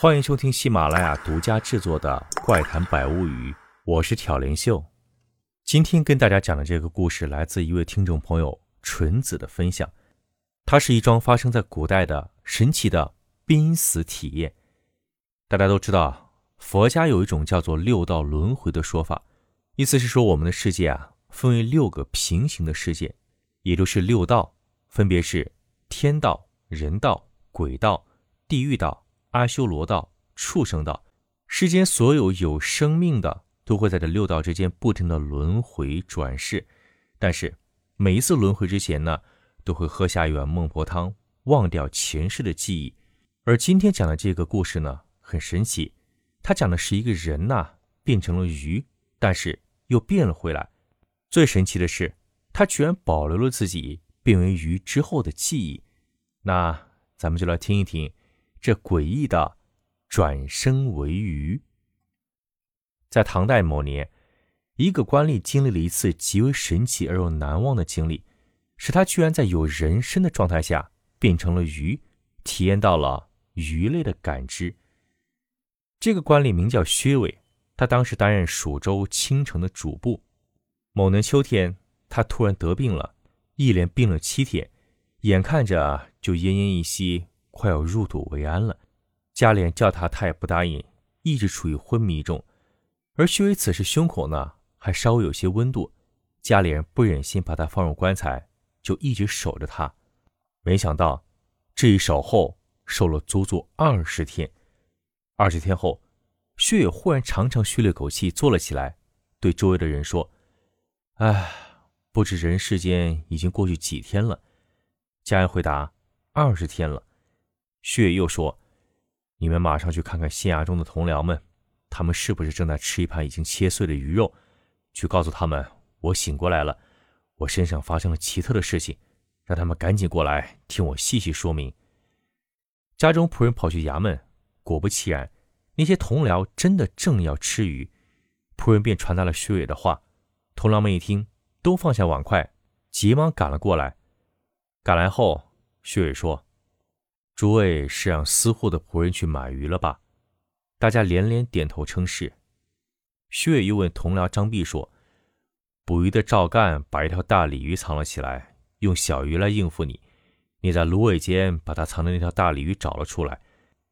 欢迎收听喜马拉雅独家制作的《怪谈百物语》，我是挑帘秀。今天跟大家讲的这个故事来自一位听众朋友纯子的分享，它是一桩发生在古代的神奇的濒死体验。大家都知道啊，佛家有一种叫做六道轮回的说法，意思是说我们的世界啊分为六个平行的世界，也就是六道，分别是天道、人道、鬼道、地狱道。阿修罗道、畜生道，世间所有有生命的都会在这六道之间不停的轮回转世，但是每一次轮回之前呢，都会喝下一碗孟婆汤，忘掉前世的记忆。而今天讲的这个故事呢，很神奇，它讲的是一个人呐变成了鱼，但是又变了回来。最神奇的是，他居然保留了自己变为鱼之后的记忆。那咱们就来听一听。这诡异的转生为鱼，在唐代某年，一个官吏经历了一次极为神奇而又难忘的经历，使他居然在有人身的状态下变成了鱼，体验到了鱼类的感知。这个官吏名叫薛伟，他当时担任蜀州青城的主簿。某年秋天，他突然得病了，一连病了七天，眼看着就奄奄一息。快要入土为安了，家里人叫他，他也不答应，一直处于昏迷中。而薛伟此时胸口呢，还稍微有些温度，家里人不忍心把他放入棺材，就一直守着他。没想到这一守候，守了足足二十天。二十天后，薛伟忽然长长吁了口气，坐了起来，对周围的人说：“哎，不知人世间已经过去几天了？”家人回答：“二十天了。”薛又说：“你们马上去看看县衙中的同僚们，他们是不是正在吃一盘已经切碎的鱼肉？去告诉他们，我醒过来了，我身上发生了奇特的事情，让他们赶紧过来听我细细说明。”家中仆人跑去衙门，果不其然，那些同僚真的正要吃鱼，仆人便传达了薛伟的话。同僚们一听，都放下碗筷，急忙赶了过来。赶来后，薛伟说。诸位是让司户的仆人去买鱼了吧？大家连连点头称是。薛伟又问同僚张弼说：“捕鱼的赵干把一条大鲤鱼藏了起来，用小鱼来应付你。你在芦苇间把他藏的那条大鲤鱼找了出来。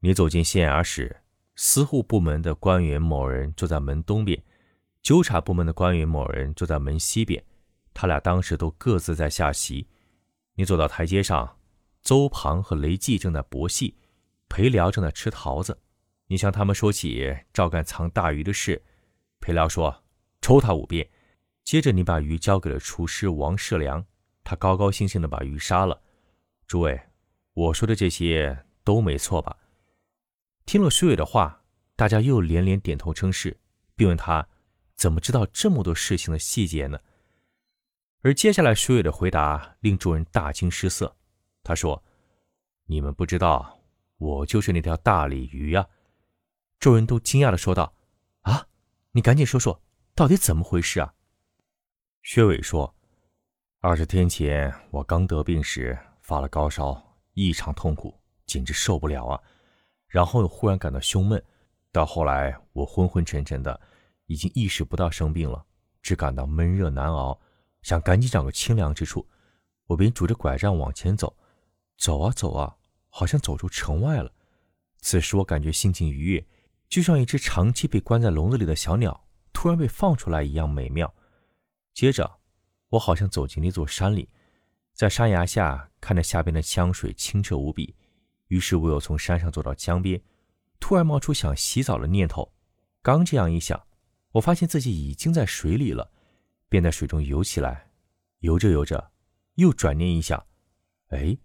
你走进县衙时，私户部门的官员某人坐在门东边，纠察部门的官员某人坐在门西边。他俩当时都各自在下棋。你走到台阶上。”邹庞和雷季正在博戏，裴辽正在吃桃子。你向他们说起赵干藏大鱼的事，裴辽说：“抽他五遍。”接着你把鱼交给了厨师王世良，他高高兴兴地把鱼杀了。诸位，我说的这些都没错吧？听了薛伟的话，大家又连连点头称是，并问他怎么知道这么多事情的细节呢？而接下来薛伟的回答令众人大惊失色。他说：“你们不知道，我就是那条大鲤鱼呀！”众人都惊讶的说道：“啊，你赶紧说说，到底怎么回事啊？”薛伟说：“二十天前我刚得病时发了高烧，异常痛苦，简直受不了啊！然后又忽然感到胸闷，到后来我昏昏沉沉的，已经意识不到生病了，只感到闷热难熬，想赶紧找个清凉之处，我便拄着拐杖往前走。”走啊走啊，好像走出城外了。此时我感觉心情愉悦，就像一只长期被关在笼子里的小鸟突然被放出来一样美妙。接着，我好像走进那座山里，在山崖下看着下边的江水清澈无比。于是我又从山上走到江边，突然冒出想洗澡的念头。刚这样一想，我发现自己已经在水里了，便在水中游起来。游着游着，又转念一想，哎。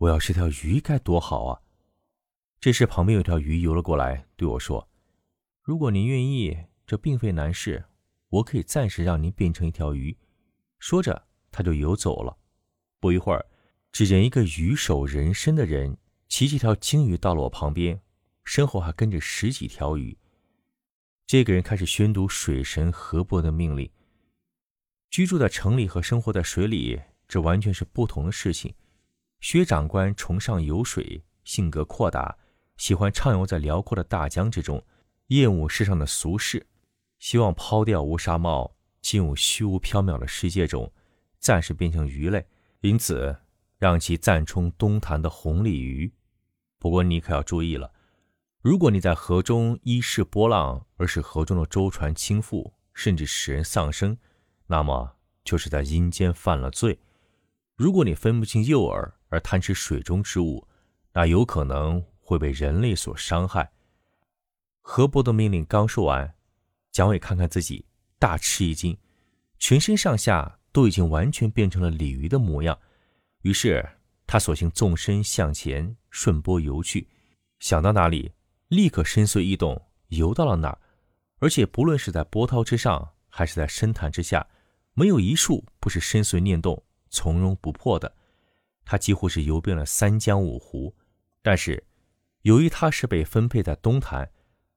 我要是条鱼该多好啊！这时，旁边有条鱼游了过来，对我说：“如果您愿意，这并非难事，我可以暂时让您变成一条鱼。”说着，他就游走了。不一会儿，只见一个鱼首人身的人骑这条鲸鱼到了我旁边，身后还跟着十几条鱼。这个人开始宣读水神河伯的命令。居住在城里和生活在水里，这完全是不同的事情。薛长官崇尚游水，性格阔达，喜欢畅游在辽阔的大江之中，厌恶世上的俗事，希望抛掉乌纱帽，进入虚无缥缈的世界中，暂时变成鱼类。因此，让其暂充东潭的红鲤鱼。不过你可要注意了，如果你在河中一视波浪，而使河中的舟船倾覆，甚至使人丧生，那么就是在阴间犯了罪。如果你分不清诱饵而贪吃水中之物，那有可能会被人类所伤害。河伯的命令刚说完，蒋伟看看自己，大吃一惊，全身上下。都已经完全变成了鲤鱼的模样，于是他索性纵身向前，顺波游去，想到哪里，立刻深邃异动，游到了哪儿。而且不论是在波涛之上，还是在深潭之下，没有一处不是深邃念动、从容不迫的。他几乎是游遍了三江五湖。但是，由于他是被分配在东潭，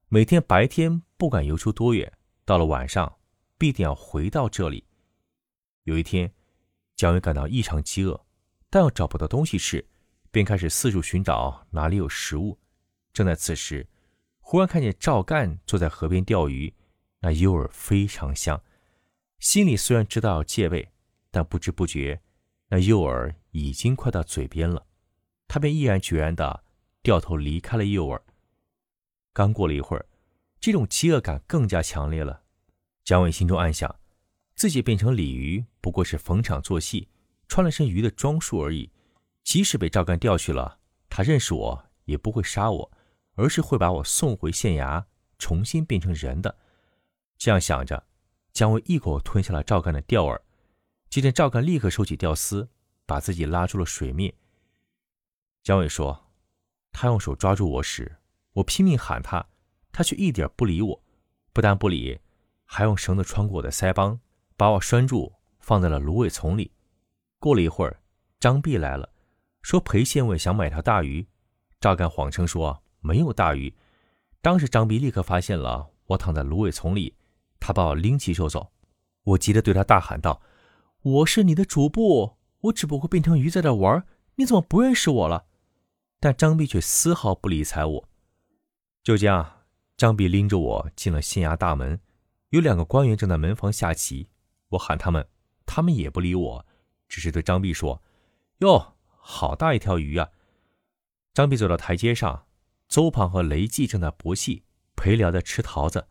每天白天不管游出多远，到了晚上必定要回到这里。有一天，蒋伟感到异常饥饿，但又找不到东西吃，便开始四处寻找哪里有食物。正在此时，忽然看见赵干坐在河边钓鱼，那诱饵非常香。心里虽然知道要戒备，但不知不觉，那诱饵已经快到嘴边了。他便毅然决然地掉头离开了诱饵。刚过了一会儿，这种饥饿感更加强烈了。姜伟心中暗想。自己变成鲤鱼不过是逢场作戏，穿了身鱼的装束而已。即使被赵干钓去了，他认识我也不会杀我，而是会把我送回县衙，重新变成人的。这样想着，姜维一口吞下了赵干的钓饵。只见赵干立刻收起钓丝，把自己拉出了水面。姜伟说：“他用手抓住我时，我拼命喊他，他却一点不理我，不但不理，还用绳子穿过我的腮帮。”把我拴住，放在了芦苇丛里。过了一会儿，张弼来了，说裴县尉想买条大鱼。赵干谎称说没有大鱼。当时张弼立刻发现了我躺在芦苇丛里，他把我拎起就走。我急得对他大喊道：“我是你的主簿，我只不过变成鱼在这玩，你怎么不认识我了？”但张碧却丝毫不理睬我。就这样，张碧拎着我进了县衙大门，有两个官员正在门房下棋。我喊他们，他们也不理我，只是对张碧说：“哟，好大一条鱼啊！”张碧走到台阶上，邹庞和雷季正在博戏，裴辽在吃桃子。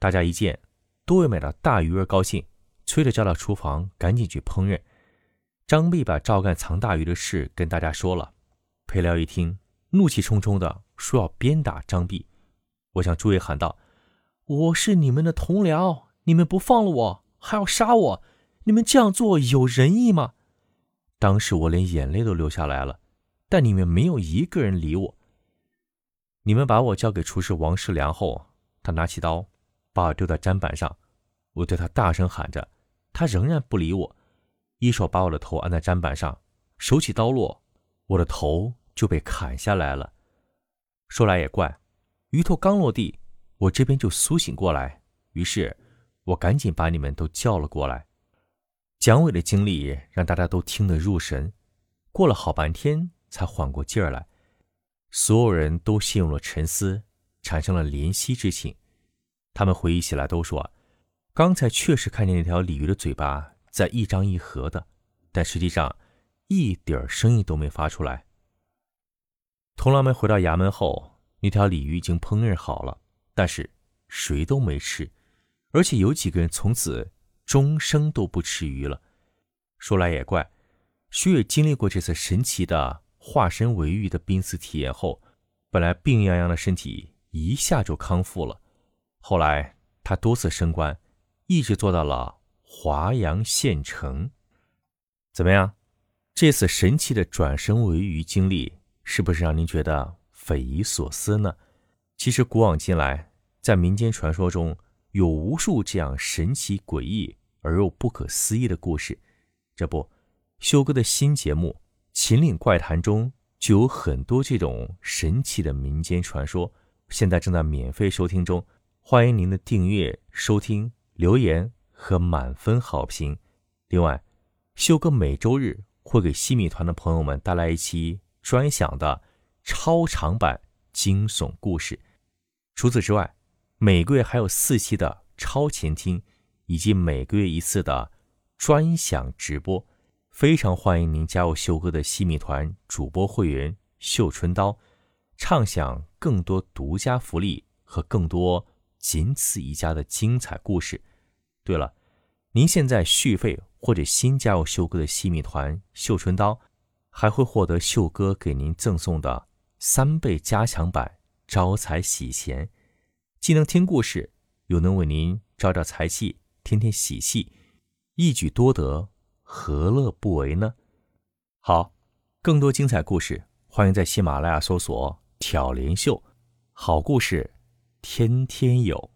大家一见，都为买到大鱼而高兴，催着叫到厨房，赶紧去烹饪。张弼把赵干藏大鱼的事跟大家说了。裴辽一听，怒气冲冲的说要鞭打张弼。我向诸位喊道：“我是你们的同僚，你们不放了我！”还要杀我！你们这样做有仁义吗？当时我连眼泪都流下来了，但你们没有一个人理我。你们把我交给厨师王世良后，他拿起刀，把我丢在砧板上。我对他大声喊着，他仍然不理我，一手把我的头按在砧板上，手起刀落，我的头就被砍下来了。说来也怪，鱼头刚落地，我这边就苏醒过来，于是。我赶紧把你们都叫了过来。蒋伟的经历让大家都听得入神，过了好半天才缓过劲儿来。所有人都陷入了沉思，产生了怜惜之情。他们回忆起来都说，刚才确实看见那条鲤鱼的嘴巴在一张一合的，但实际上一点声音都没发出来。同僚们回到衙门后，那条鲤鱼已经烹饪好了，但是谁都没吃。而且有几个人从此终生都不吃鱼了。说来也怪，徐伟经历过这次神奇的化身为鱼的濒死体验后，本来病殃殃的身体一下就康复了。后来他多次升官，一直做到了华阳县城。怎么样？这次神奇的转生为鱼经历，是不是让您觉得匪夷所思呢？其实古往今来，在民间传说中，有无数这样神奇诡异而又不可思议的故事，这不，修哥的新节目《秦岭怪谈》中就有很多这种神奇的民间传说，现在正在免费收听中，欢迎您的订阅、收听、留言和满分好评。另外，秀哥每周日会给西米团的朋友们带来一期专享的超长版《惊悚故事。除此之外，每个月还有四期的超前听，以及每个月一次的专享直播。非常欢迎您加入秀哥的西米团主播会员“秀春刀”，畅享更多独家福利和更多仅此一家的精彩故事。对了，您现在续费或者新加入秀哥的西米团“绣春刀”，还会获得秀哥给您赠送的三倍加强版招财喜钱，既能听故事，又能为您招招财气，添添喜气，一举多得。何乐不为呢？好，更多精彩故事，欢迎在喜马拉雅搜索“挑帘秀”，好故事天天有。